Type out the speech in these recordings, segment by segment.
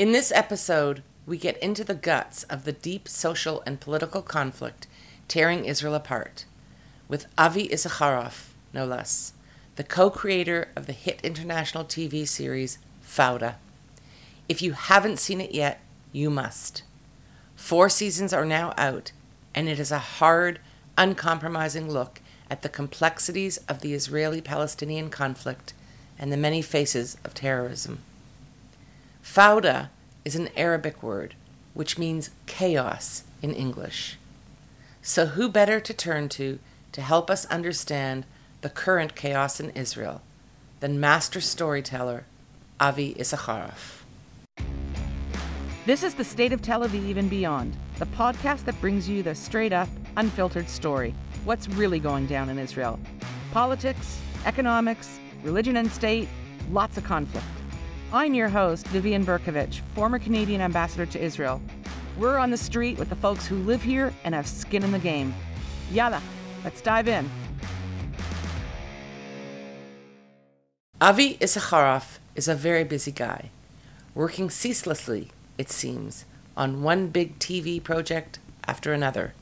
In this episode, we get into the guts of the deep social and political conflict tearing Israel apart, with Avi Issacharoff, no less, the co creator of the hit international TV series Fauda. If you haven't seen it yet, you must. Four seasons are now out, and it is a hard, uncompromising look at the complexities of the Israeli Palestinian conflict and the many faces of terrorism. Fauda is an Arabic word which means chaos in English. So, who better to turn to to help us understand the current chaos in Israel than master storyteller Avi Issacharoff? This is the State of Tel Aviv and Beyond, the podcast that brings you the straight up, unfiltered story. What's really going down in Israel? Politics, economics, religion and state, lots of conflict. I'm your host, Vivian Bercovici, former Canadian ambassador to Israel. We're on the street with the folks who live here and have skin in the game. Yalla, let's dive in. Avi Issacharoff is a very busy guy, working ceaselessly, it seems, on one big TV project after another.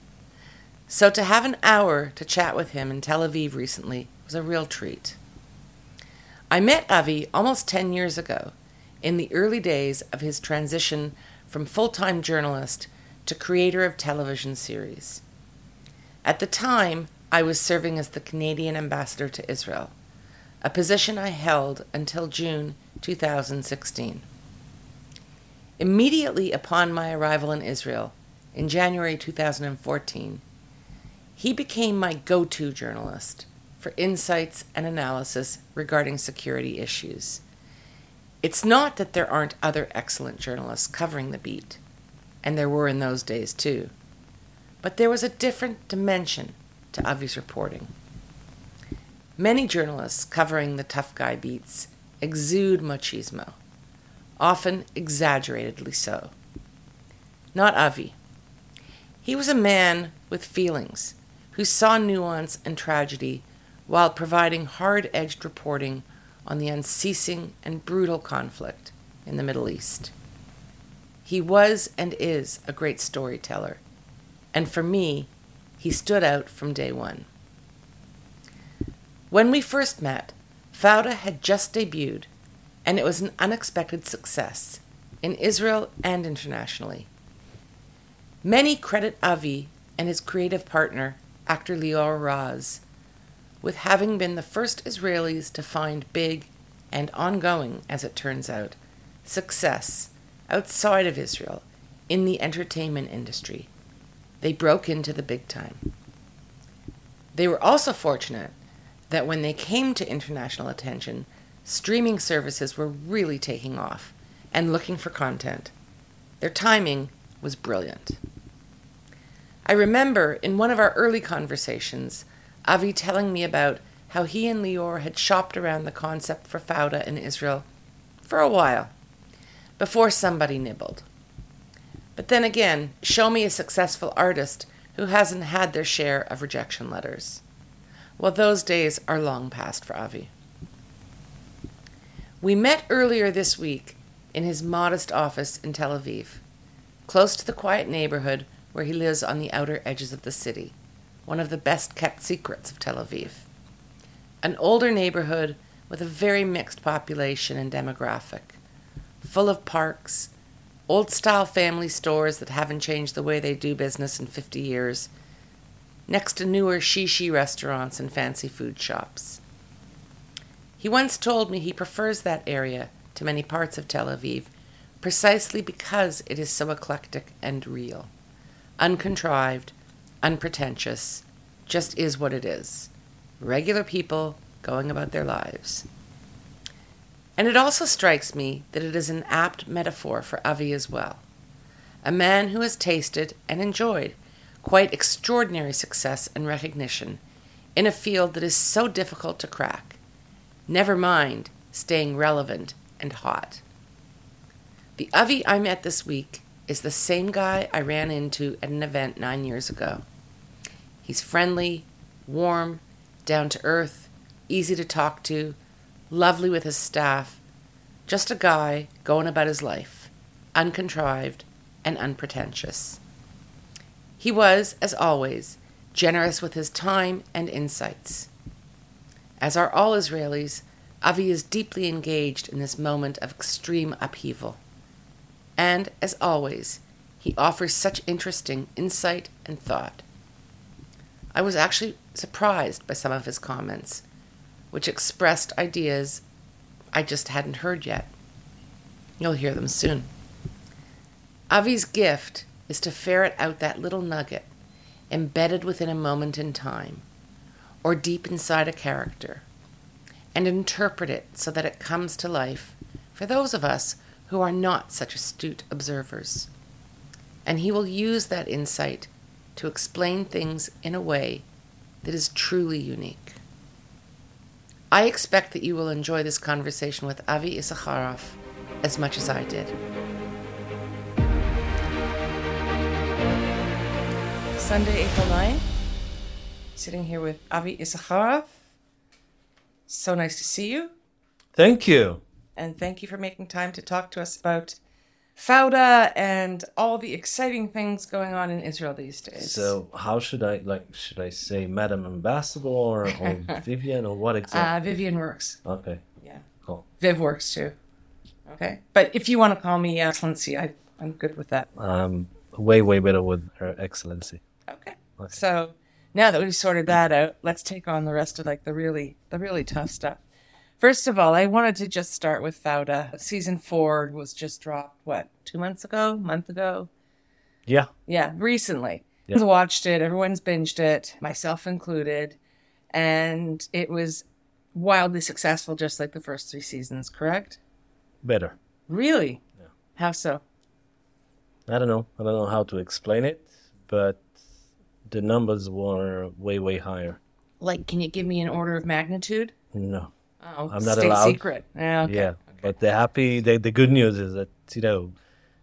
So to have an hour to chat with him in Tel Aviv recently was a real treat. I met Avi almost 10 years ago, in the early days of his transition from full time journalist to creator of television series. At the time, I was serving as the Canadian ambassador to Israel, a position I held until June 2016. Immediately upon my arrival in Israel, in January 2014, he became my go to journalist for insights and analysis regarding security issues. It's not that there aren't other excellent journalists covering the beat, and there were in those days too, but there was a different dimension to Avi's reporting. Many journalists covering the tough guy beats exude machismo, often exaggeratedly so. Not Avi. He was a man with feelings who saw nuance and tragedy while providing hard edged reporting on the unceasing and brutal conflict in the Middle East. He was and is a great storyteller, and for me, he stood out from day one. When we first met, Fauda had just debuted, and it was an unexpected success in Israel and internationally. Many credit Avi and his creative partner, actor Lior Raz, with having been the first Israelis to find big and ongoing, as it turns out, success outside of Israel in the entertainment industry. They broke into the big time. They were also fortunate that when they came to international attention, streaming services were really taking off and looking for content. Their timing was brilliant. I remember in one of our early conversations, Avi telling me about how he and Lior had shopped around the concept for Fauda in Israel for a while before somebody nibbled. But then again, show me a successful artist who hasn't had their share of rejection letters. Well, those days are long past for Avi. We met earlier this week in his modest office in Tel Aviv, close to the quiet neighborhood where he lives on the outer edges of the city one of the best kept secrets of Tel Aviv. An older neighborhood with a very mixed population and demographic, full of parks, old style family stores that haven't changed the way they do business in 50 years, next to newer shishi restaurants and fancy food shops. He once told me he prefers that area to many parts of Tel Aviv precisely because it is so eclectic and real, uncontrived, unpretentious, just is what it is. Regular people going about their lives. And it also strikes me that it is an apt metaphor for Avi as well. A man who has tasted and enjoyed quite extraordinary success and recognition in a field that is so difficult to crack, never mind staying relevant and hot. The Avi I met this week is the same guy I ran into at an event nine years ago. He's friendly, warm, down to earth, easy to talk to, lovely with his staff, just a guy going about his life. uncontrived, and unpretentious. He was, as always, generous with his time and insights. As are all Israelis, Avi is deeply engaged in this moment of extreme upheaval. And, as always, he offers such interesting insight and thought. I was actually surprised by some of his comments, which expressed ideas I just hadn't heard yet. You'll hear them soon. Avi's gift is to ferret out that little nugget embedded within a moment in time or deep inside a character and interpret it so that it comes to life for those of us who are not such astute observers. And he will use that insight to explain things in a way that is truly unique. I expect that you will enjoy this conversation with Avi Issacharoff as much as I did. Sunday, April 9th, sitting here with Avi Issacharoff. So nice to see you, Thank you. And thank you for making time to talk to us about Fauda and all the exciting things going on in Israel these days. So, how should I like? Should I say Madam Ambassador or, or Vivian or what uh, exactly? Vivian works. okay, Yeah. cool. Viv works too. Okay. But if you want to call me uh, Excellency, I, I'm good with that. Um, way way better with Her Excellency. Okay. Okay. So now that we've sorted that out, let's take on the rest of like the really the really tough stuff. First of all, I wanted to just start with Fauda. Season four was just dropped what two months ago, month ago. Yeah, Yeah, recently. Yeah. Everyone's watched it. Everyone's binged it, myself included, and it was wildly successful, just like the first three seasons. Correct? better. Really? Yeah. How so? I don't know. I don't know how to explain it, but the numbers were way way higher. Like, can you give me an order of magnitude? No. Oh, I'm not allowed. secret. Yeah. Okay. Yeah, but the happy, the, the good news is that you know,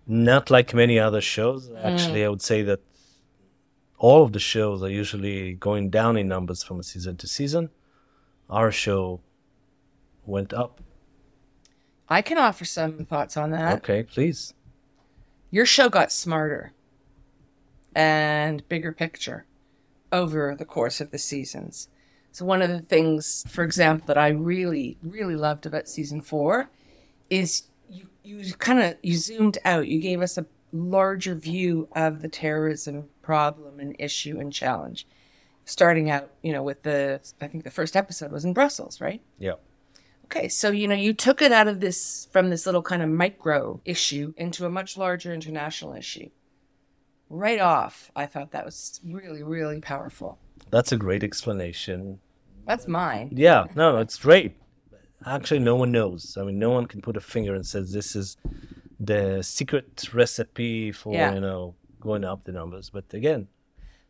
not like many other shows. Mm. Actually, I would say that all of the shows are usually going down in numbers from season to season. Our show went up. I can offer some thoughts on that. Okay, please. Your show got smarter and bigger picture over the course of the seasons. So one of the things, for example, that I really, really loved about season four is you you kind of you zoomed out. You gave us a larger view of the terrorism problem and issue and challenge. Starting out, you know, with the I think the first episode was in Brussels, right? Yeah. Okay, so you know, you took it out of this from this little kind of micro issue into a much larger international issue. Right off, I thought that was really, really powerful. That's a great explanation. That's mine. Yeah, no, it's great. Actually, no one knows. I mean, no one can put a finger and says this is the secret recipe for Yeah. you know going up the numbers. But again,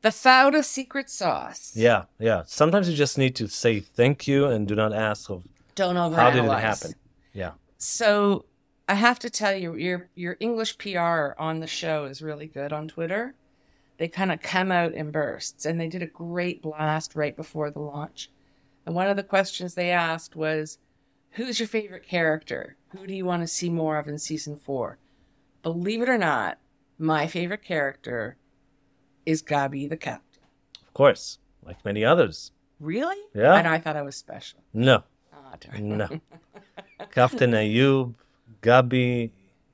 The Fauda secret sauce. Yeah, yeah. Sometimes you just need to say thank you and do not ask of Don't overanalyze. how did it happen. Yeah. So I have to tell you, your your English PR on the show is really good on Twitter. They kind of come out in bursts, and they did a great blast right before the launch. And one of the questions they asked was, "Who's your favorite character? Who do you want to see more of in season four? Believe it or not, my favorite character is Gabi the captain. Of course, like many others. Really? Yeah. And I thought I was special. No, ah, darn. no. Captain Ayub, Gabi,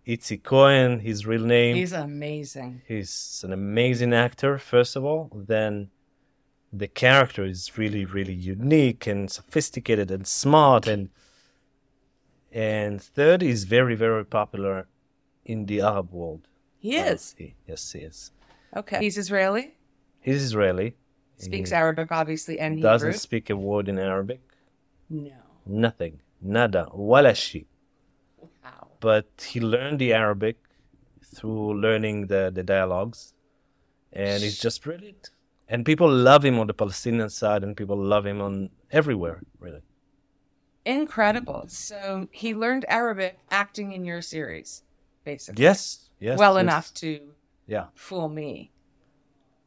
Itzik Cohen, his real name. He's amazing. He's an amazing actor, first of all. Then the character is really, really unique and sophisticated and smart. And and third, is very, very popular in the Arab world. He is. He- yes, he is. Okay. He's Israeli. He's Israeli. Speaks He Arabic, obviously, and Hebrew. doesn't speak a word in Arabic. No. Nothing. Nada. Wala shi. Wow. But he learned the Arabic through learning the, the dialogues. And he's just brilliant. And people love him on the Palestinian side and people love him on everywhere, really. Incredible. So he learned Arabic acting in your series, basically. Yes. Yes. well yes. enough to Yeah. fool me.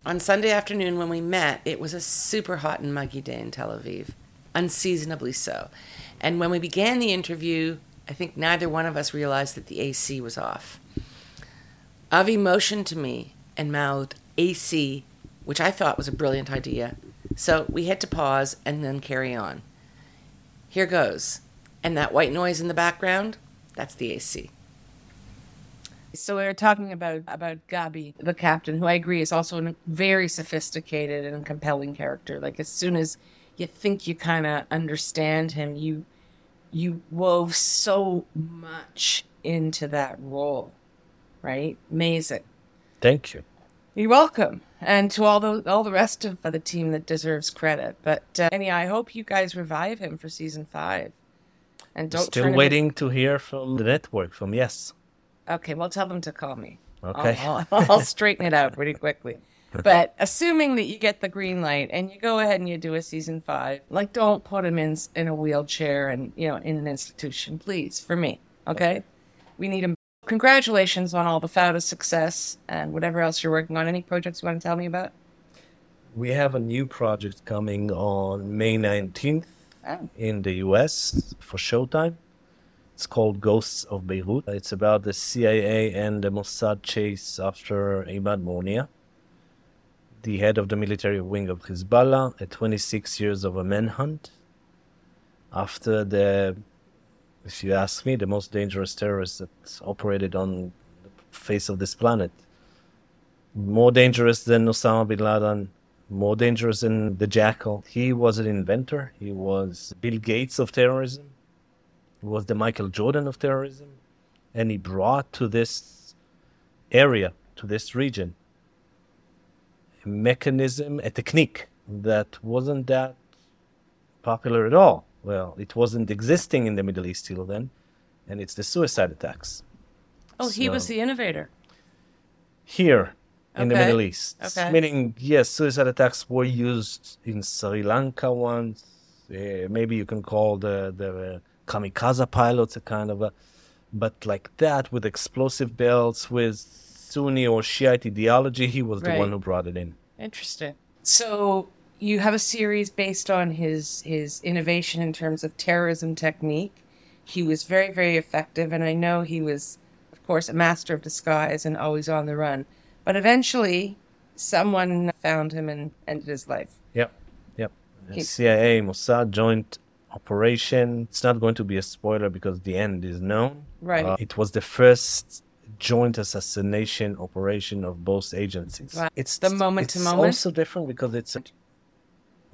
On Sunday afternoon, when we met, it was a super hot and muggy day in Tel Aviv, unseasonably so. And when we began the interview, I think neither one of us realized that the AC was off. Avi motioned to me and mouthed AC, which I thought was a brilliant idea. So we had to pause and then carry on. Here goes. And that white noise in the background, that's the AC. So we were talking about about Gabi, the captain, who I agree is also a very sophisticated and compelling character. Like as soon as you think you kind of understand him, you you wove so much into that role, right? Amazing. Thank you. You're welcome, and to all the all the rest of the team that deserves credit. But uh, anyhow, I hope you guys revive him for season five. And don't Still waiting to hear from the network, from Yes. Okay, well, tell them to call me. Okay. I'll, I'll, I'll straighten it out pretty quickly. But assuming that you get the green light and you go ahead and you do a season five, like don't put him in in a wheelchair and you know in an institution, please, for me. Okay, we need him. Congratulations on all the Fauda success and whatever else you're working on. Any projects you want to tell me about? We have a new project coming on May 19th Oh. in the US for Showtime. It's called Ghosts of Beirut. It's about the CIA and the Mossad chase after Imad Mughniyeh, the head of the military wing of Hezbollah, at 26 years of a manhunt after the, if you ask me, the most dangerous terrorist that operated on the face of this planet. More dangerous than Osama bin Laden, more dangerous than the Jackal. He was an inventor. He was Bill Gates of terrorism. He was the Michael Jordan of terrorism. And he brought to this area, to this region, a mechanism, a technique that wasn't that popular at all. Well, it wasn't existing in the Middle East till then, and it's the suicide attacks. Oh, he was the innovator. here in the Middle East. Okay. Meaning, yes, suicide attacks were used in Sri Lanka once. Uh, maybe you can call the the uh, kamikaze pilots a kind of a, but like that with explosive belts with Sunni or Shiite ideology, he was the one who brought it in. Interesting. So you have a series based on his his innovation in terms of terrorism technique. He was very very effective, and I know he was, of course, a master of disguise and always on the run. But eventually, someone found him and ended his life. Yep, yep. He- CIA Mossad joint operation. It's not going to be a spoiler because the end is known. Right. Uh, it was the first joint assassination operation of both agencies. Wow. It's The moment to it's also different because it's a,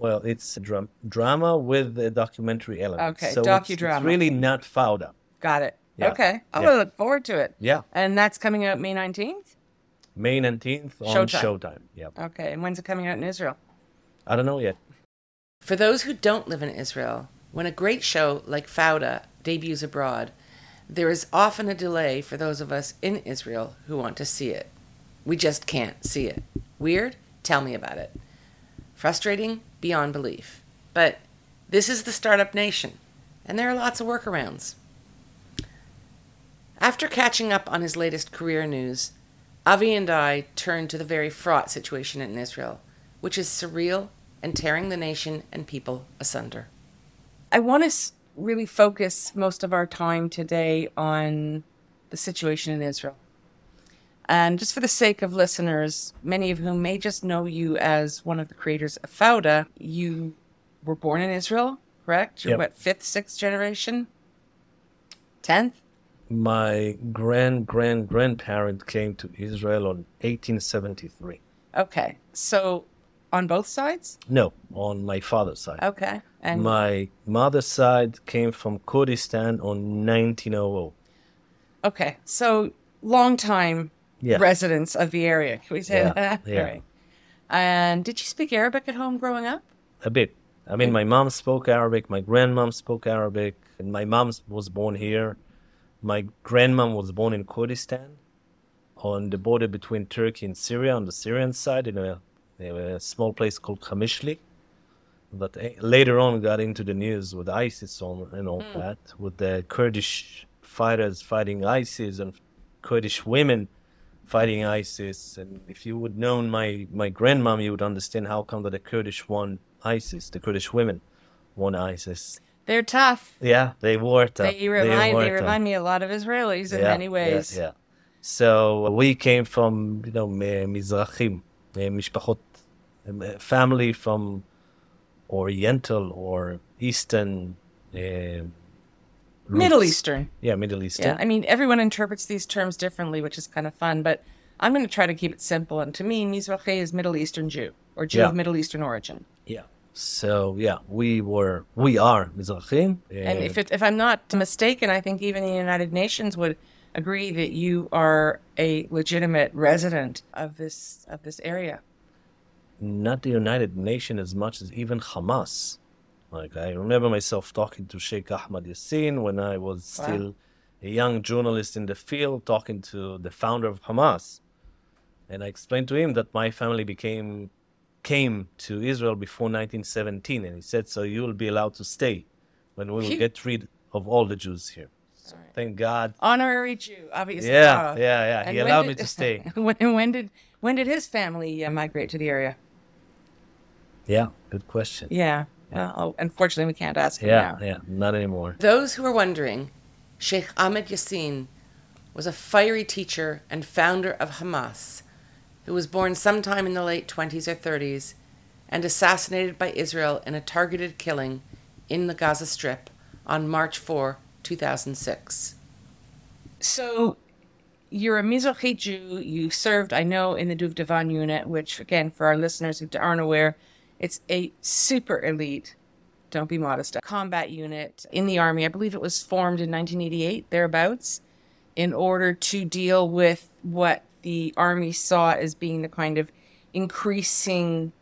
well, it's a dram- drama with a documentary element. Okay, so it's- docudrama. It's really not Fauda. Got it. Yeah. Okay, I'm Yeah. gonna look forward to it. Yeah, And that's coming out May nineteenth. May 19th on Showtime. Showtime. Yeah, Okay, and when's it coming out in Israel? I don't know yet. For those who don't live in Israel, when a great show like Fauda debuts abroad, there is often a delay for those of us in Israel who want to see it. We just can't see it. Weird? Tell me about it. Frustrating? Beyond belief. But this is the startup nation, and there are lots of workarounds. After catching up on his latest career news, Avi and I turned to the very fraught situation in Israel, which is surreal and tearing the nation and people asunder. I want to really focus most of our time today on the situation in Israel. And just for the sake of listeners, many of whom may just know you as one of the creators of Fauda, you were born in Israel, correct? You're Yep. what, fifth, sixth generation? Tenth? My grand grand grandparent came to Israel on 1873. Okay. So on both sides? No, on my father's side. Okay. And My mother's side came from Kurdistan on 1900. okay. So long time Yeah. residents of the area. Can we say Yeah, that? yeah. Right. And did you speak Arabic at home growing up? A bit. I mean, my mom spoke Arabic, my grandmom spoke Arabic, and my mom was born here. My grandmom was born in Kurdistan on the border between Turkey and Syria on the Syrian side in a, a small place called Kamishli. But eh, later on got into the news with ISIS on, and all that, with the Kurdish fighters fighting ISIS and Kurdish women fighting ISIS. And if you would known my my grandmom, you would understand how come that the Kurdish won ISIS. The Kurdish women won ISIS. They're tough. Yeah, they were tough. They remind, they, they remind me a lot of Israelis in yeah, many ways. Yeah, yeah. So we came from you know Mizrahim, mishpachot, um, uh, family from Oriental or Eastern. Uh, Middle Eastern. Yeah, Middle Eastern. Yeah, I mean, everyone interprets these terms differently, which is kind of fun, but I'm going to try to keep it simple. And to me, Mizrahi is Middle Eastern Jew or Jew Yeah. of Middle Eastern origin. Yeah. So yeah, we were, we are Mizrahim. And if, it, if I'm not mistaken, I think even the United Nations would agree that you are a legitimate resident of this of this area. not the United Nations as much as even Hamas. Like I remember myself talking to Sheikh Ahmad Yassin when I was Wow. still a young journalist in the field, talking to the founder of Hamas, and I explained to him that my family became came to Israel before 1917, and he said, "So you will be allowed to stay when we will get rid of all the Jews here." Thank God. Honorary Jew, obviously. Yeah, Uh, yeah, yeah. and He allowed did- me to stay. when, when did when did his family uh, migrate to the area? Yeah, good question. Yeah. Well, oh, unfortunately, we can't ask him Yeah, now. yeah, not anymore. Those who are wondering, Sheikh Ahmed Yassin was a fiery teacher and founder of Hamas, who was born sometime in the late 20s or 30s and assassinated by Israel in a targeted killing in the Gaza Strip on March 4, 2006. So you're a Mizrahi Jew. You served, I know, in the Duvdevan unit, which, again, for our listeners who aren't aware, it's a super elite, don't be modest, combat unit in the army. I believe it was formed in 1988, thereabouts, in order to deal with what the army saw as being the kind of increasing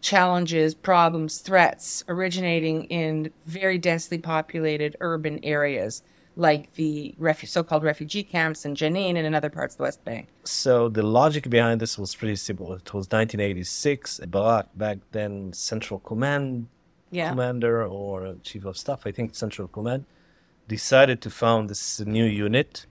challenges, problems, threats originating in very densely populated urban areas like the refu- so-called refugee camps in Jenin and in other parts of the West Bank. So the logic behind this was pretty simple. It was 1986. Barak, back then Central Command Yeah. commander or chief of staff, I think Central Command, decided to found this new unit.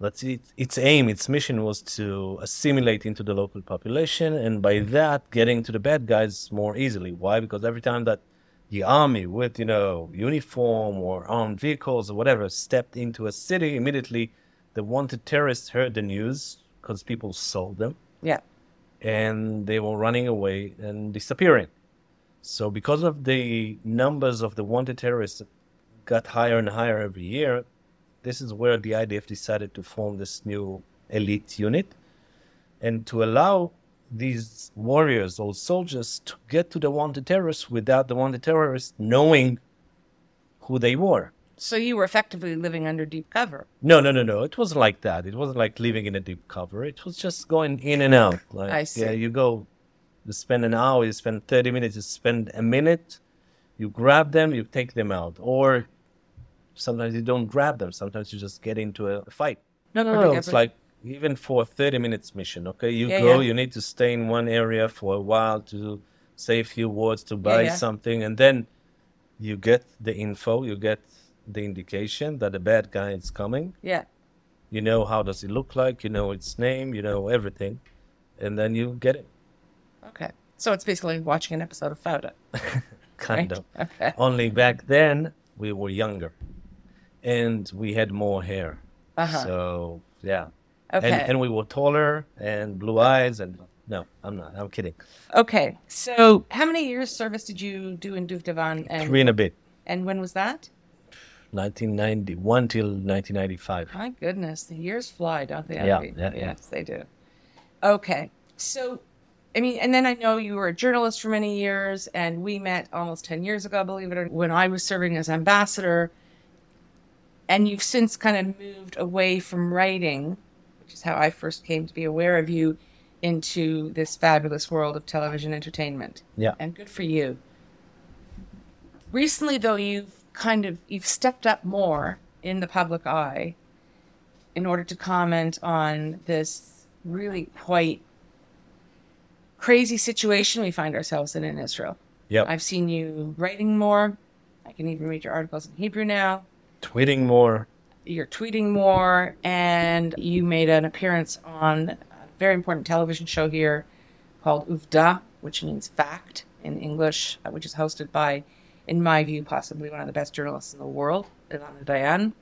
That's it, its aim, its mission was to assimilate into the local population, and by that, getting to the bad guys more easily. Why? Because every time that the army with you know uniform or armed vehicles or whatever stepped into a city, immediately the wanted terrorists heard the news because people saw them Yeah. and they were running away and disappearing. So, because of the numbers of the wanted terrorists got higher and higher every year, this is where the IDF decided to form this new elite unit and to allow these warriors or soldiers to get to the wanted terrorists without the wanted terrorists knowing who they were. So you were effectively living under deep cover. No, no, no, no. It wasn't like that. It wasn't like living in a deep cover. It was just going in and out. Like, I see. Yeah, you go, you spend an hour, you spend 30 minutes, you spend a minute, you grab them, you take them out. Or sometimes you don't grab them. Sometimes you just get into a fight. No, no, Or no. It's like even for a 30 minutes mission, okay? You Yeah, go, yeah. you need to stay in one area for a while to say a few words, to buy yeah. something, and then you get the info, you get the indication that the bad guy is coming Yeah. you know how does it look like you know its name you know everything and then you get it Okay. So it's basically watching an episode of Fauda. kind Right. of Okay. only back then we were younger and we had more hair Uh-huh. so yeah Okay. and, and we were taller and blue eyes and no i'm not i'm kidding Okay. So how many years service did you do in Duvdevan? And, three and a bit and when was that? 1991 till 1995 My goodness, the years fly, don't they? Yeah, yeah, yeah. Yes, they do. Okay, so I mean, and then I know you were a journalist for many years, and we met almost ten years ago, believe it or not, when I was serving as ambassador. And you've since kind of moved away from writing, which is how I first came to be aware of you, into this fabulous world of television entertainment. yeah And good for you. Recently, though, you've kind of you've stepped up more in the public eye in order to comment on this really quite crazy situation we find ourselves in in Israel. yep I've seen you writing more. I can even read your articles in Hebrew now. tweeting more You're tweeting more, and you made an appearance on a very important television show here called Uvda, which means fact in English, uh, which is hosted by, in my view, possibly one of the best journalists in the world, Ilana Dayan.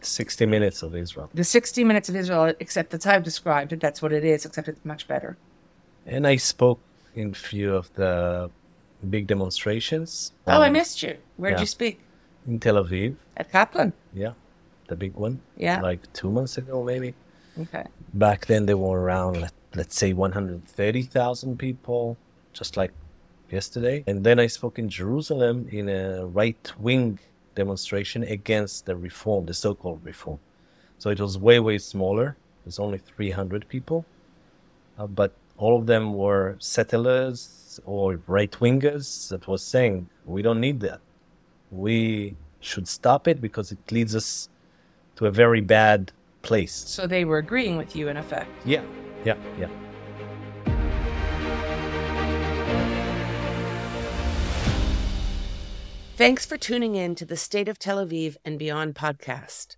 60 minutes of Israel. The 60 minutes of Israel, except that's how I've described it, that's what it is, except it's much better. And I spoke in few of the big demonstrations. Oh, I um, missed you. Where did yeah. you speak? In Tel Aviv. At Kaplan. Yeah. The big one. Yeah. Like two months ago, maybe. Okay. Back then, they were around, let, let's say, 130,000 people, just like yesterday. And then I spoke in Jerusalem in a right wing demonstration against the reform, the so called reform. So it was way, way smaller. There's only 300 people. Uh, but all of them were settlers or right wingers that was saying, we don't need that. We should stop it because it leads us to a very bad place. So they were agreeing with you in effect. Yeah, yeah, yeah. Thanks for tuning in to the State of Tel Aviv and Beyond podcast.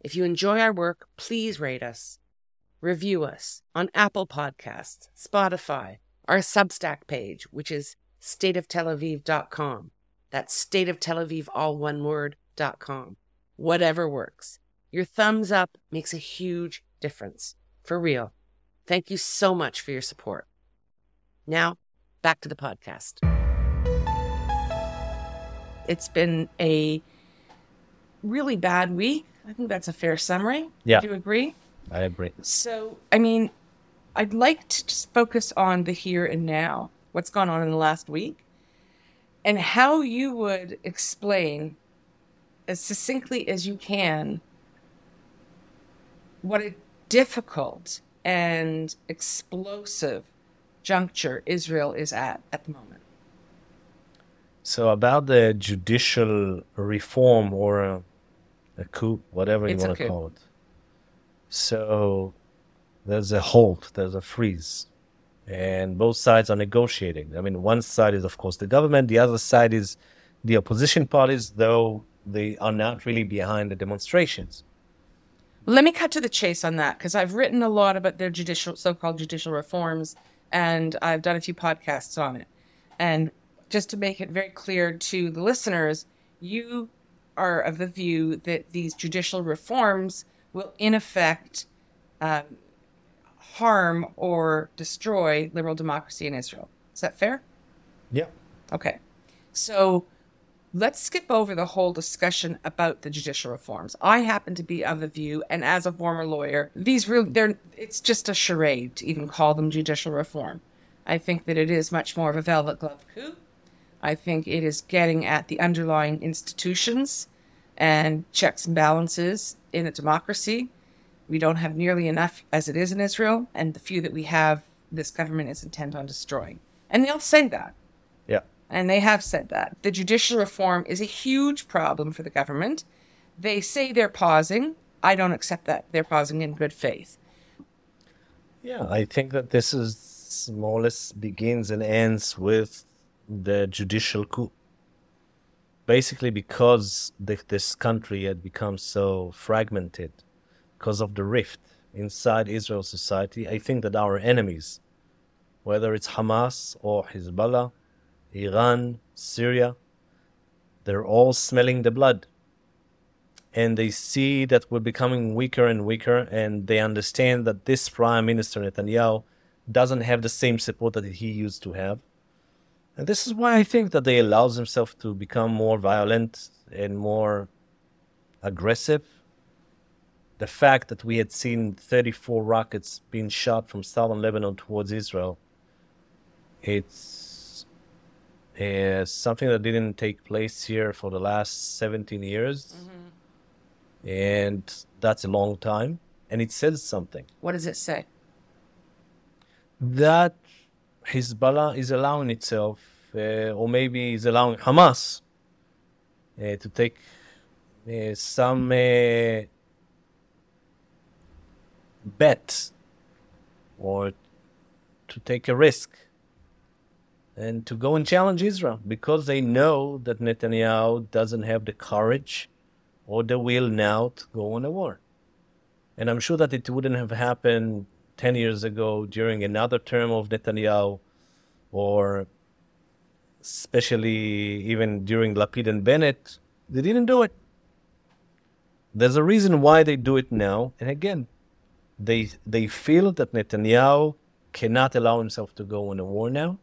If you enjoy our work, please rate us, review us on Apple Podcasts, Spotify, our Substack page, which is stateoftelaviv.com. That's stateoftelaviv, all one word, dot com. Whatever works. Your thumbs up makes a huge difference. For real. Thank you so much for your support. Now, back to the podcast. It's been a really bad week. I think that's a fair summary. Yeah. Do you agree? I agree. So, I mean, I'd like to just focus on the here and now, what's gone on in the last week, and how you would explain as succinctly as you can what a difficult and explosive juncture Israel is at at the moment. So about the judicial reform or a, a coup, whatever you It's want to call it. So there's a halt, there's a freeze, and both sides are negotiating. I mean, one side is of course the government, the other side is the opposition parties, though they are not really behind the demonstrations. Let me cut to the chase on that because I've written a lot about their judicial, so-called judicial reforms, and I've done a few podcasts on it. And just to make it very clear to the listeners, you are of the view that these judicial reforms will, in effect, um, harm or destroy liberal democracy in Israel. Is that fair? Yeah. Okay. So let's skip over the whole discussion about the judicial reforms. I happen to be of the view, and as a former lawyer, these really they're it's just a charade to even call them judicial reform. I think that it is much more of a velvet glove coup. I think it is getting at the underlying institutions and checks and balances in a democracy. We don't have nearly enough as it is in Israel, and the few that we have, this government is intent on destroying. And they'll say that. And they have said that. The judicial reform is a huge problem for the government. They say they're pausing. I don't accept that. They're pausing in good faith. Yeah, I think that this is more or less begins and ends with the judicial coup. Basically, because the, this country had become so fragmented because of the rift inside Israel society, I think that our enemies, whether it's Hamas or Hezbollah, Iran, Syria, they're all smelling the blood. And they see that we're becoming weaker and weaker, and they understand that this Prime Minister Netanyahu doesn't have the same support that he used to have. And this is why I think that they allows himself to become more violent and more aggressive. The fact that we had seen 34 rockets being shot from southern Lebanon towards Israel, it's uh, something that didn't take place here for the last 17 years. And that's a long time. And it says something What does it say? that Hezbollah is allowing itself, uh, or maybe is allowing Hamas uh, to take uh, some uh, bet or to take a risk and to go and challenge Israel because they know that Netanyahu doesn't have the courage or the will now to go on a war. And I'm sure that it wouldn't have happened 10 years ago during another term of Netanyahu, or especially even during Lapid and Bennett. They didn't do it. there's a reason why they do it now. And again, they they feel that Netanyahu cannot allow himself to go in a war now.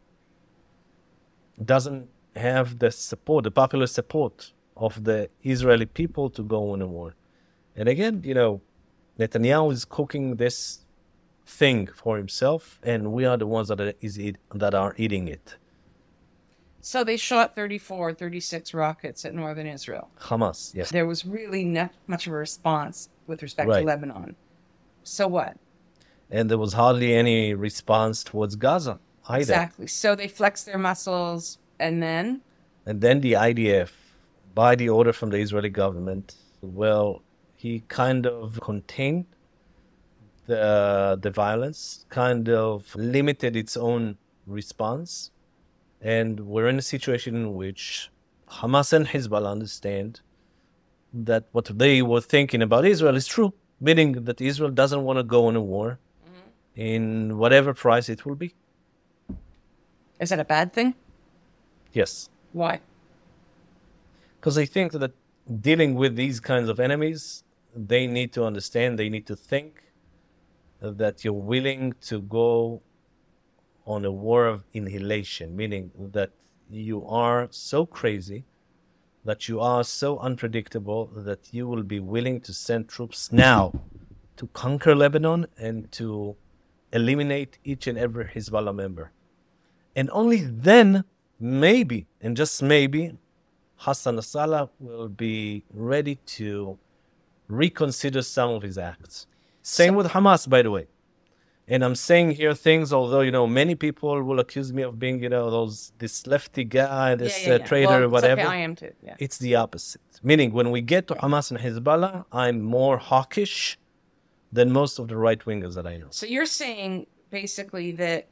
Doesn't have the support, the popular support of the Israeli people to go in a war. And again, you know, Netanyahu is cooking this thing for himself, and we are the ones that are, is eat, that are eating it. So they shot 34, 36 rockets at northern Israel. Hamas, yes. There was really not much of a response with respect Right. to Lebanon. So what? And there was hardly any response towards Gaza either. Exactly. So they flex their muscles and then And then the IDF, by the order from the Israeli government, well, he kind of contained the the violence, kind of limited its own response, and we're in a situation in which Hamas and Hezbollah understand that what they were thinking about Israel is true, meaning that Israel doesn't want to go on a war mm-hmm. in whatever price it will be. Is that a bad thing? Yes. Why? because I think that dealing with these kinds of enemies, they need to understand, they need to think that you're willing to go on a war of inhalation, meaning that you are so crazy, that you are so unpredictable, that you will be willing to send troops now to conquer Lebanon and to eliminate each and every Hezbollah member. And only then, maybe, and just maybe, Hassan Nasrallah will be ready to reconsider some of his acts. Same with Hamas, by the way. And I'm saying here things, although you know many people will accuse me of being, you know, those this lefty guy, this uh, traitor, Well, it's whatever. Okay, I am too. Yeah. It's the opposite. Meaning, when we get to Hamas and Hezbollah, I'm more hawkish than most of the right wingers that I know. So you're saying basically that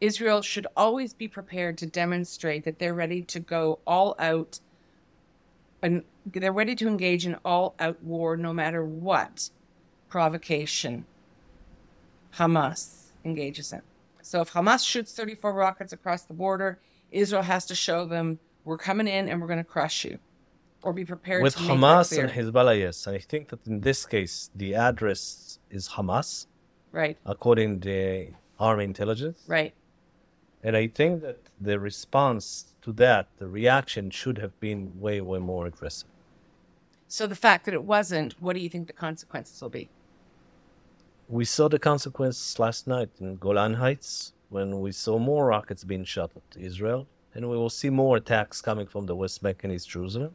Israel should always be prepared to demonstrate that they're ready to go all out and they're ready to engage in all out war no matter what provocation Hamas engages in. So if Hamas shoots 34 rockets across the border, Israel has to show them we're coming in and we're going to crush you. Or be prepared With Hamas and Hezbollah, yes. And I think that in this case, the address is Hamas, right, according to the army intelligence. right. And I think that the response to that, the reaction should have been way, way more aggressive. So the fact that it wasn't, what do you think the consequences will be? We saw the consequences last night in Golan Heights when we saw more rockets being shot at Israel, and we will see more attacks coming from the West Bank and East Jerusalem.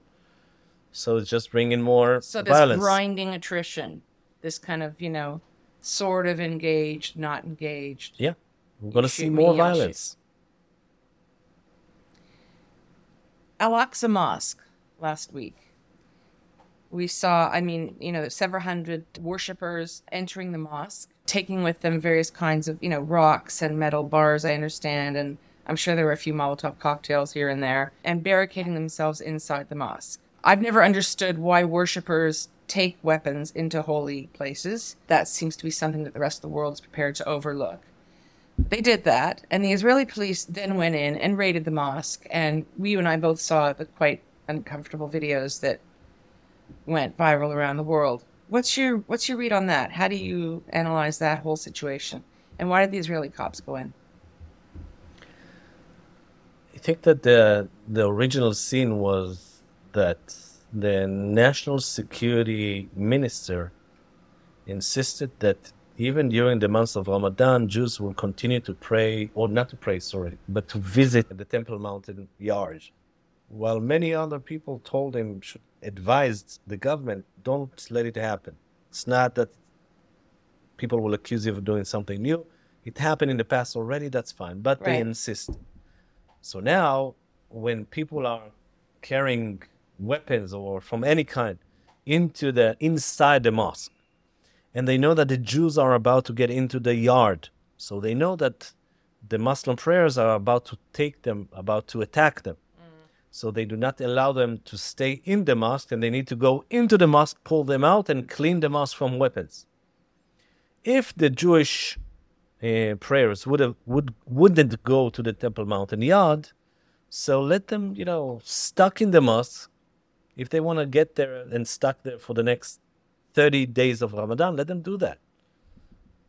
So it's just bringing more So this violence. grinding attrition, this kind of, you know, sort of engaged, not engaged. Yeah, we're going to see more violence. Al Aqsa Mosque last week. We saw, I mean, you know, several hundred worshippers entering the mosque, taking with them various kinds of, you know, rocks and metal bars, I understand, and I'm sure there were a few Molotov cocktails here and there, and barricading themselves inside the mosque. I've never understood why worshippers take weapons into holy places. That seems to be something that the rest of the world is prepared to overlook. They did that, and the Israeli police then went in and raided the mosque. And we, and I both saw the quite uncomfortable videos that went viral around the world. What's your What's your read on that? How do you analyze that whole situation? And why did the Israeli cops go in? I think that the the original scene was that the national security minister insisted that even during the months of Ramadan, Jews will continue to pray, or not to pray, sorry, but to visit the Temple Mountain yard. While many other people told him, should, advised the government, don't let it happen. It's not that people will accuse you of doing something new. It happened in the past already, that's fine. But they insist. So now, when people are carrying weapons or from any kind into the inside the mosque, and they know that the Jews are about to get into the yard, so they know that the Muslim prayers are about to take them, about to attack them. So they do not allow them to stay in the mosque, and they need to go into the mosque, pull them out, and clean the mosque from weapons. If the Jewish uh, prayers would have would wouldn't go to the Temple Mountain yard, so let them, you know, stuck in the mosque, If they want to get there and stuck there for the next 30 days of Ramadan, let them do that.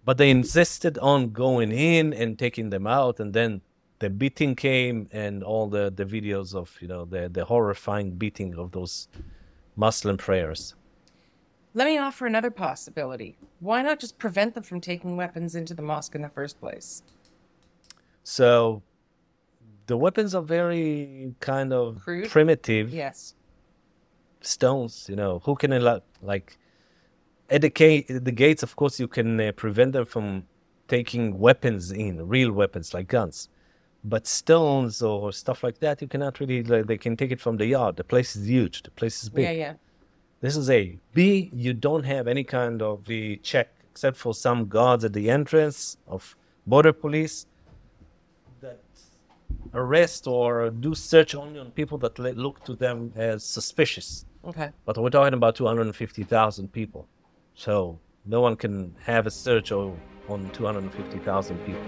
But they insisted on going in and taking them out, and then the beating came and all the, the videos of you know the, the horrifying beating of those Muslim prayers. Let me offer another possibility. Why not just prevent them from taking weapons into the mosque in the first place? So the weapons are very kind of Crude? primitive Yes. stones. You know, who can allow, like at the, ca- the gates? Of course, you can uh, prevent them from taking weapons in, real weapons like guns. But stones or stuff like that, you cannot really. Like, they can take it from the yard. The place is huge. The place is big. Yeah, yeah. This is A. B, you don't have any kind of the check except for some guards at the entrance of border police that arrest or do search only on people that look to them as suspicious. Okay. But we're talking about 250,000 people. So no one can have a search on 250,000 people.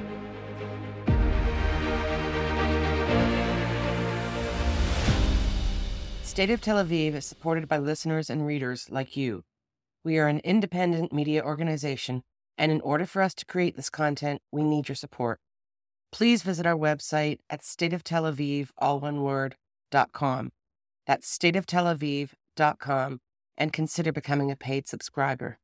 State of Tel Aviv is supported by listeners and readers like you. We are an independent media organization, and in order for us to create this content, we need your support. Please visit our website at stateoftelaviv, all one word, dot com. That's stateoftelaviv.com and consider becoming a paid subscriber.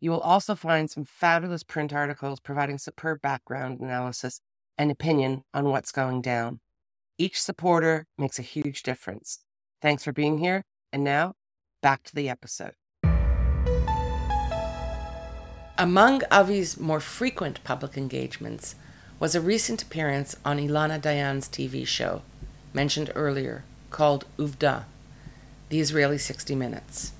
You will also find some fabulous print articles providing superb background analysis and opinion on what's going down. Each supporter makes a huge difference. Thanks for being here. And now, back to the episode. Among Avi's more frequent public engagements was a recent appearance on Ilana Dayan's TV show, mentioned earlier, called Uvda, the Israeli 60 Minutes.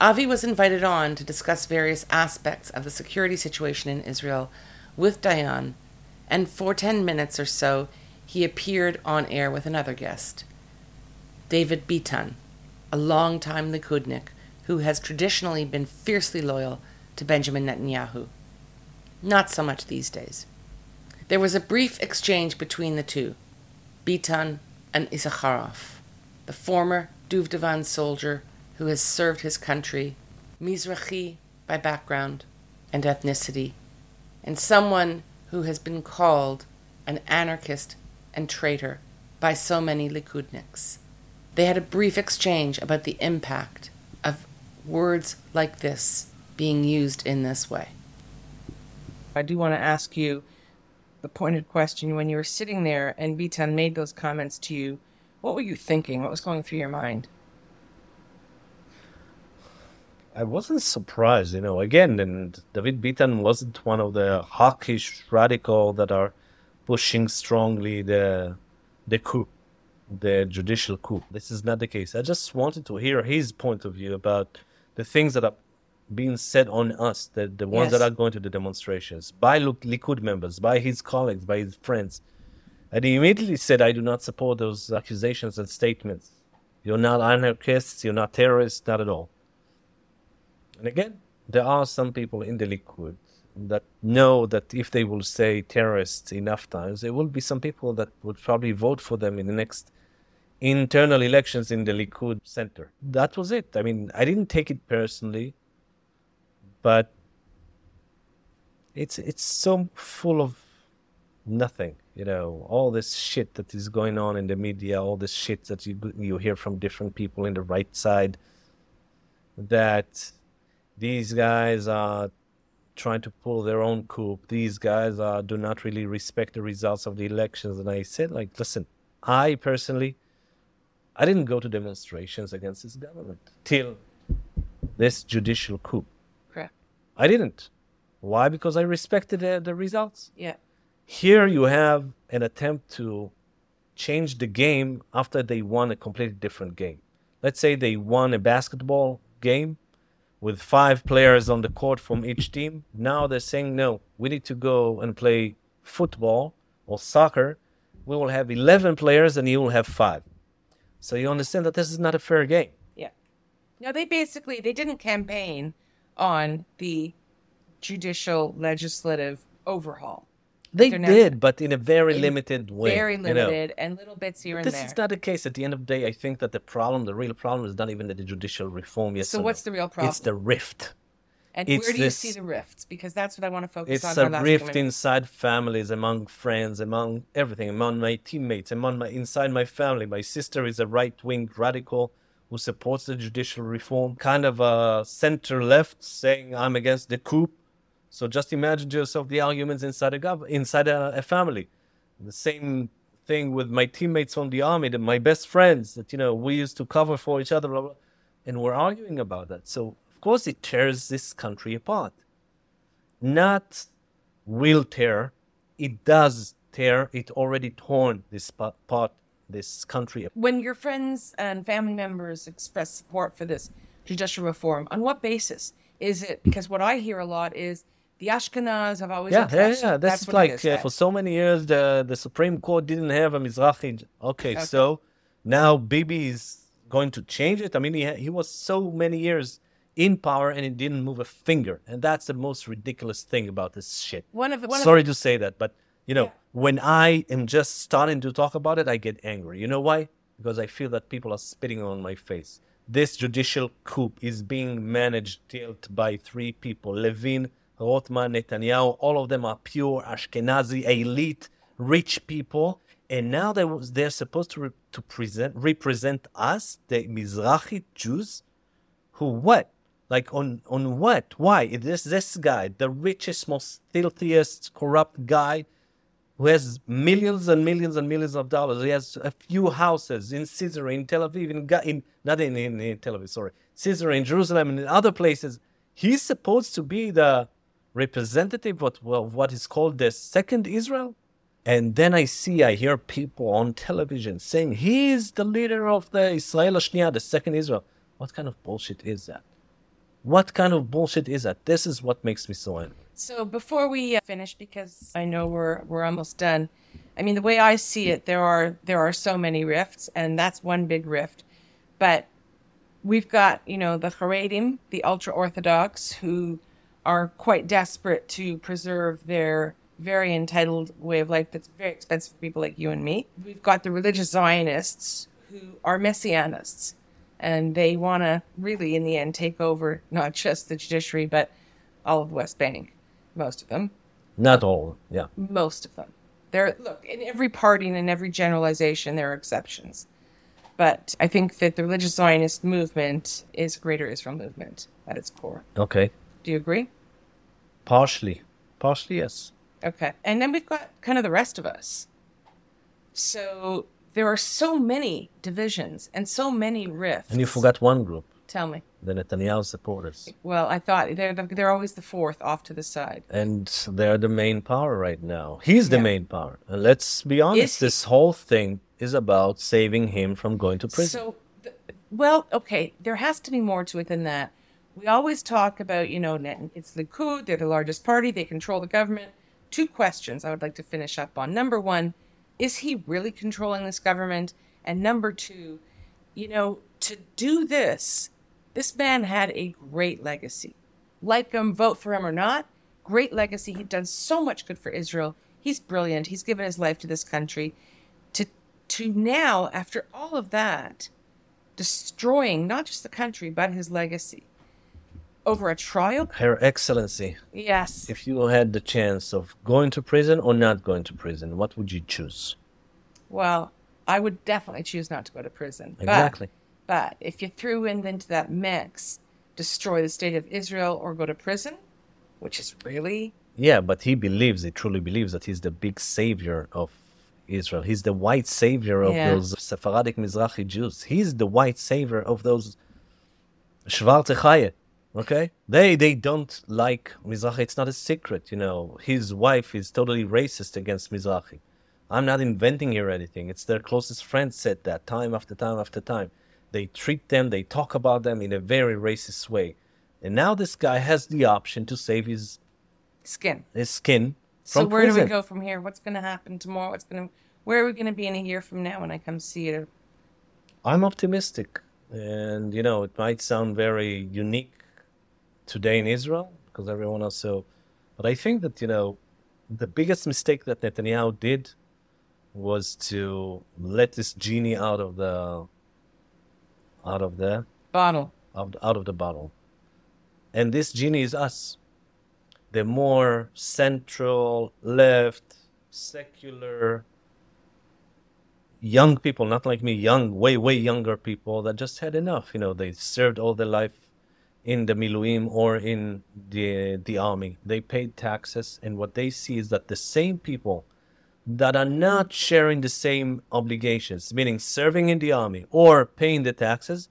Avi was invited on to discuss various aspects of the security situation in Israel with Dayan, and for 10 minutes or so, he appeared on air with another guest, David Bitan, a longtime Likudnik who has traditionally been fiercely loyal to Benjamin Netanyahu. Not so much these days. There was a brief exchange between the two, Bitan and Issacharoff, the former Duvdevan soldier who has served his country, Mizrahi by background and ethnicity, and someone who has been called an anarchist and traitor by so many Likudniks. They had a brief exchange about the impact of words like this being used in this way. I do want to ask you the pointed question when you were sitting there and Bitan made those comments to you, what were you thinking? What was going through your mind? I wasn't surprised, you know. Again, and David Bitan wasn't one of the hawkish radical that are pushing strongly the the coup, the judicial coup. This is not the case. I just wanted to hear his point of view about the things that are being said on us, the the ones that are going to the demonstrations by Lik- Likud members, by his colleagues, by his friends. And he immediately said, I do not support those accusations and statements. You're not anarchists, you're not terrorists, not at all. And again, there are some people in the Likud that know that if they will say terrorists enough times, there will be some people that would probably vote for them in the next internal elections in the Likud center. That was it. I mean, I didn't take it personally, but it's it's so full of nothing. You know, all this shit that is going on in the media, all this shit that you you hear from different people in the right side, that these guys are trying to pull their own coup. These guys are do not really respect the results of the elections. And I said, like, listen, I personally, I didn't go to demonstrations against this government till this judicial coup. Correct. I didn't. Why? Because I respected the, the results. Yeah. Here you have an attempt to change the game after they won a completely different game. Let's say they won a basketball game with five players on the court from each team. Now they're saying, no, we need to go and play football or soccer. We will have 11 players and you will have five. So you understand that this is not a fair game. Yeah. No, they basically they didn't campaign on the judicial legislative overhaul. They did, but in a very in limited way. very you know. limited and little bits here and there. This there. is not the case. At the end of the day, I think that the problem, the real problem, is not even the judicial reform. Yes. So what's no. the real problem? It's the rift. and it's where do you see the rifts? Because that's what I want to focus It's on. It's a rift inside families, among friends, among everything, among my teammates, among my inside my family. My sister is a right-wing radical who supports the judicial reform, kind of a center left, saying I'm against the coup. So just imagine yourself the arguments inside a gov- inside a, a family. The same thing with my teammates from the army, my best friends that you know we used to cover for each other, blah, blah, and we're arguing about that. So of course it tears this country apart. Not will tear, it does tear. It already torn this part, this country when your friends and family members express support for this judicial reform, on what basis? Is it because what I hear a lot is the Ashkenaz have always Yeah, yeah, yeah. That's like uh, for so many years the the Supreme Court didn't have a Mizrahi. Okay, so now Bibi is going to change it. I mean, he he was so many years in power and he didn't move a finger, and that's the most ridiculous thing about this shit. One of the- one of Sorry to say that, but you know, when I am just starting to talk about it, I get angry. You know why? Because I feel that people are spitting on my face. This judicial coup is being managed dealt by three people: Levin, Rothman, Netanyahu. All of them are pure Ashkenazi elite, rich people, and now they they're supposed to re- to present represent us, the Mizrahi Jews, who what? Like on on what? Why? This this guy, the richest, most filthiest, corrupt guy, who has millions and millions and millions of dollars. He has a few houses in Caesarea, in Tel Aviv, in, in not in, in, in Tel Aviv, sorry, Caesarea, in Jerusalem, and in other places. He's supposed to be the representative of what is called the second Israel. And then I see, I hear people on television saying he is the leader of the Israel Hashniya, the second Israel. What kind of bullshit is that? What kind of bullshit is that? This is what makes me so angry. So before we uh, finish, because I know we're we're almost done. I mean, the way I see it, there are there are so many rifts, and that's one big rift. But we've got you know the Haredim, the ultra orthodox, who are quite desperate to preserve their very entitled way of life that's very expensive for people like you and me. We've got the religious Zionists who are messianists, and they want to really, in the end, take over not just the judiciary but all of the West Bank, most of them, Not all, yeah. most of them. There, look, in every party and in every generalization, there are exceptions. But I think that the religious Zionist movement is a greater Israel movement at its core. Okay. Do you agree? Partially. Partially, yes. Okay. And then we've got kind of the rest of us. So there are so many divisions and so many rifts. And you forgot one group, Tell me. the Netanyahu supporters. Well, I thought they're the, they're always the fourth off to the side. And they're the main power right now. He's the Yeah. main power. And let's be honest, he- this whole thing is about saving him from going to prison. So, well, okay, there has to be more to it than that. We always talk about, you know, it's Likud, they're the largest party, they control the government. Two questions I would like to finish up on. Number one, is he really controlling this government? And number two, you know, to do this, this man had a great legacy. Like him, vote for him or not, great legacy. He's done so much good for Israel. He's brilliant. He's given his life to this country. To to now, after all of that, destroying not just the country but his legacy over a trial. Her Excellency, Yes. if you had the chance of going to prison or not going to prison, what would you choose? Well, I would definitely choose not to go to prison. But- Exactly. But, if you threw in into that mix, destroy the state of Israel or go to prison, which is really Yeah, but he believes, he truly believes that he's the big savior of Israel. He's the white savior of Yeah. those Sephardic Mizrahi Jews. He's the white savior of those Schwarze Chaye. Okay? They they don't like Mizrahi. It's not a secret, you know. His wife is totally racist against Mizrahi. I'm not inventing here anything. It's their closest friends said that time after time after time. They treat them, they talk about them in a very racist way. And now this guy has the option to save his skin. his skin So where do we go from here? What's going to happen tomorrow? What's going to where are we going to be in a year from now when I come see you? I'm optimistic, and you know it might sound very unique today in Israel because everyone else so, but I think that you know the biggest mistake that Netanyahu did was to let this genie out of the out of the Bottle. out, out of the bottle. And this genie is us. The more central, left, secular, young people, not like me, young, way, way younger people that just had enough. You know, they served all their life in the miluim or in the the army. They paid taxes, and what they see is that the same people that are not sharing the same obligations, meaning serving in the army or paying the taxes,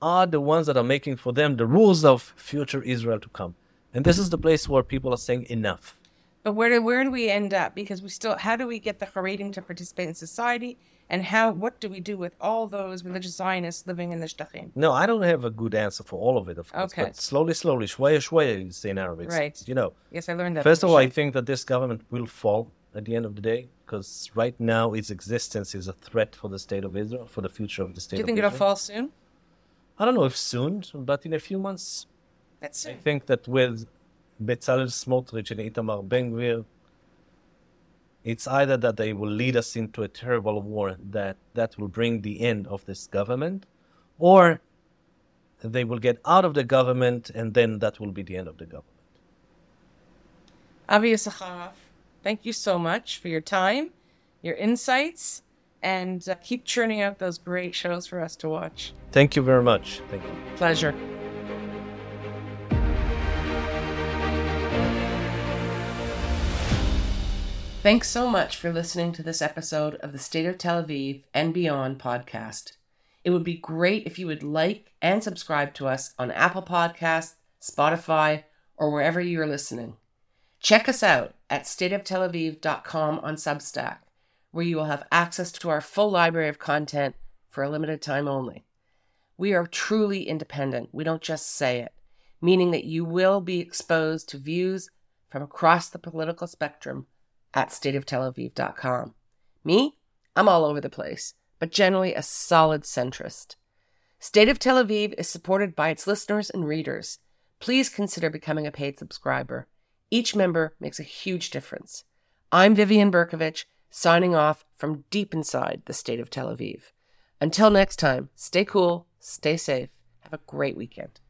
are the ones that are making for them the rules of future Israel to come. And this is the place where people are saying enough. But where do where do we end up? Because we still how do we get the Haredim to participate in society, and how what do we do with all those religious Zionists living in the Shtachim? No, I don't have a good answer for all of it, of course. Okay. But slowly, slowly, shwaya shwaya, you say in Arabic. Right. You know, Yes, I learned that. first of all, I think that this government will fall at the end of the day because right now its existence is a threat for the state of Israel, for the future of the state do you think it'll fall soon? I don't know if soon, but in a few months, That's I think that with Bezalel Smotrich and Itamar Ben Gvir, it's either that they will lead us into a terrible war that that will bring the end of this government, or they will get out of the government and then that will be the end of the government. Avi Yisachar, thank you so much for your time, your insights, and uh, keep churning out those great shows for us to watch. Thank you very much. Thank you. Pleasure. Thanks so much for listening to this episode of the State of Tel Aviv and Beyond podcast. It would be great if you would like and subscribe to us on Apple Podcasts, Spotify, or wherever you are listening. Check us out at stateoftelaviv.com on Substack, where you will have access to our full library of content for a limited time only. We are truly independent. We don't just say it, meaning that you will be exposed to views from across the political spectrum at stateoftelaviv.com. Me, I'm all over the place, but generally a solid centrist. State of Tel Aviv is supported by its listeners and readers. Please consider becoming a paid subscriber. Each member makes a huge difference. I'm Vivian Bercovici, signing off from deep inside the state of Tel Aviv. Until next time, stay cool, stay safe, have a great weekend.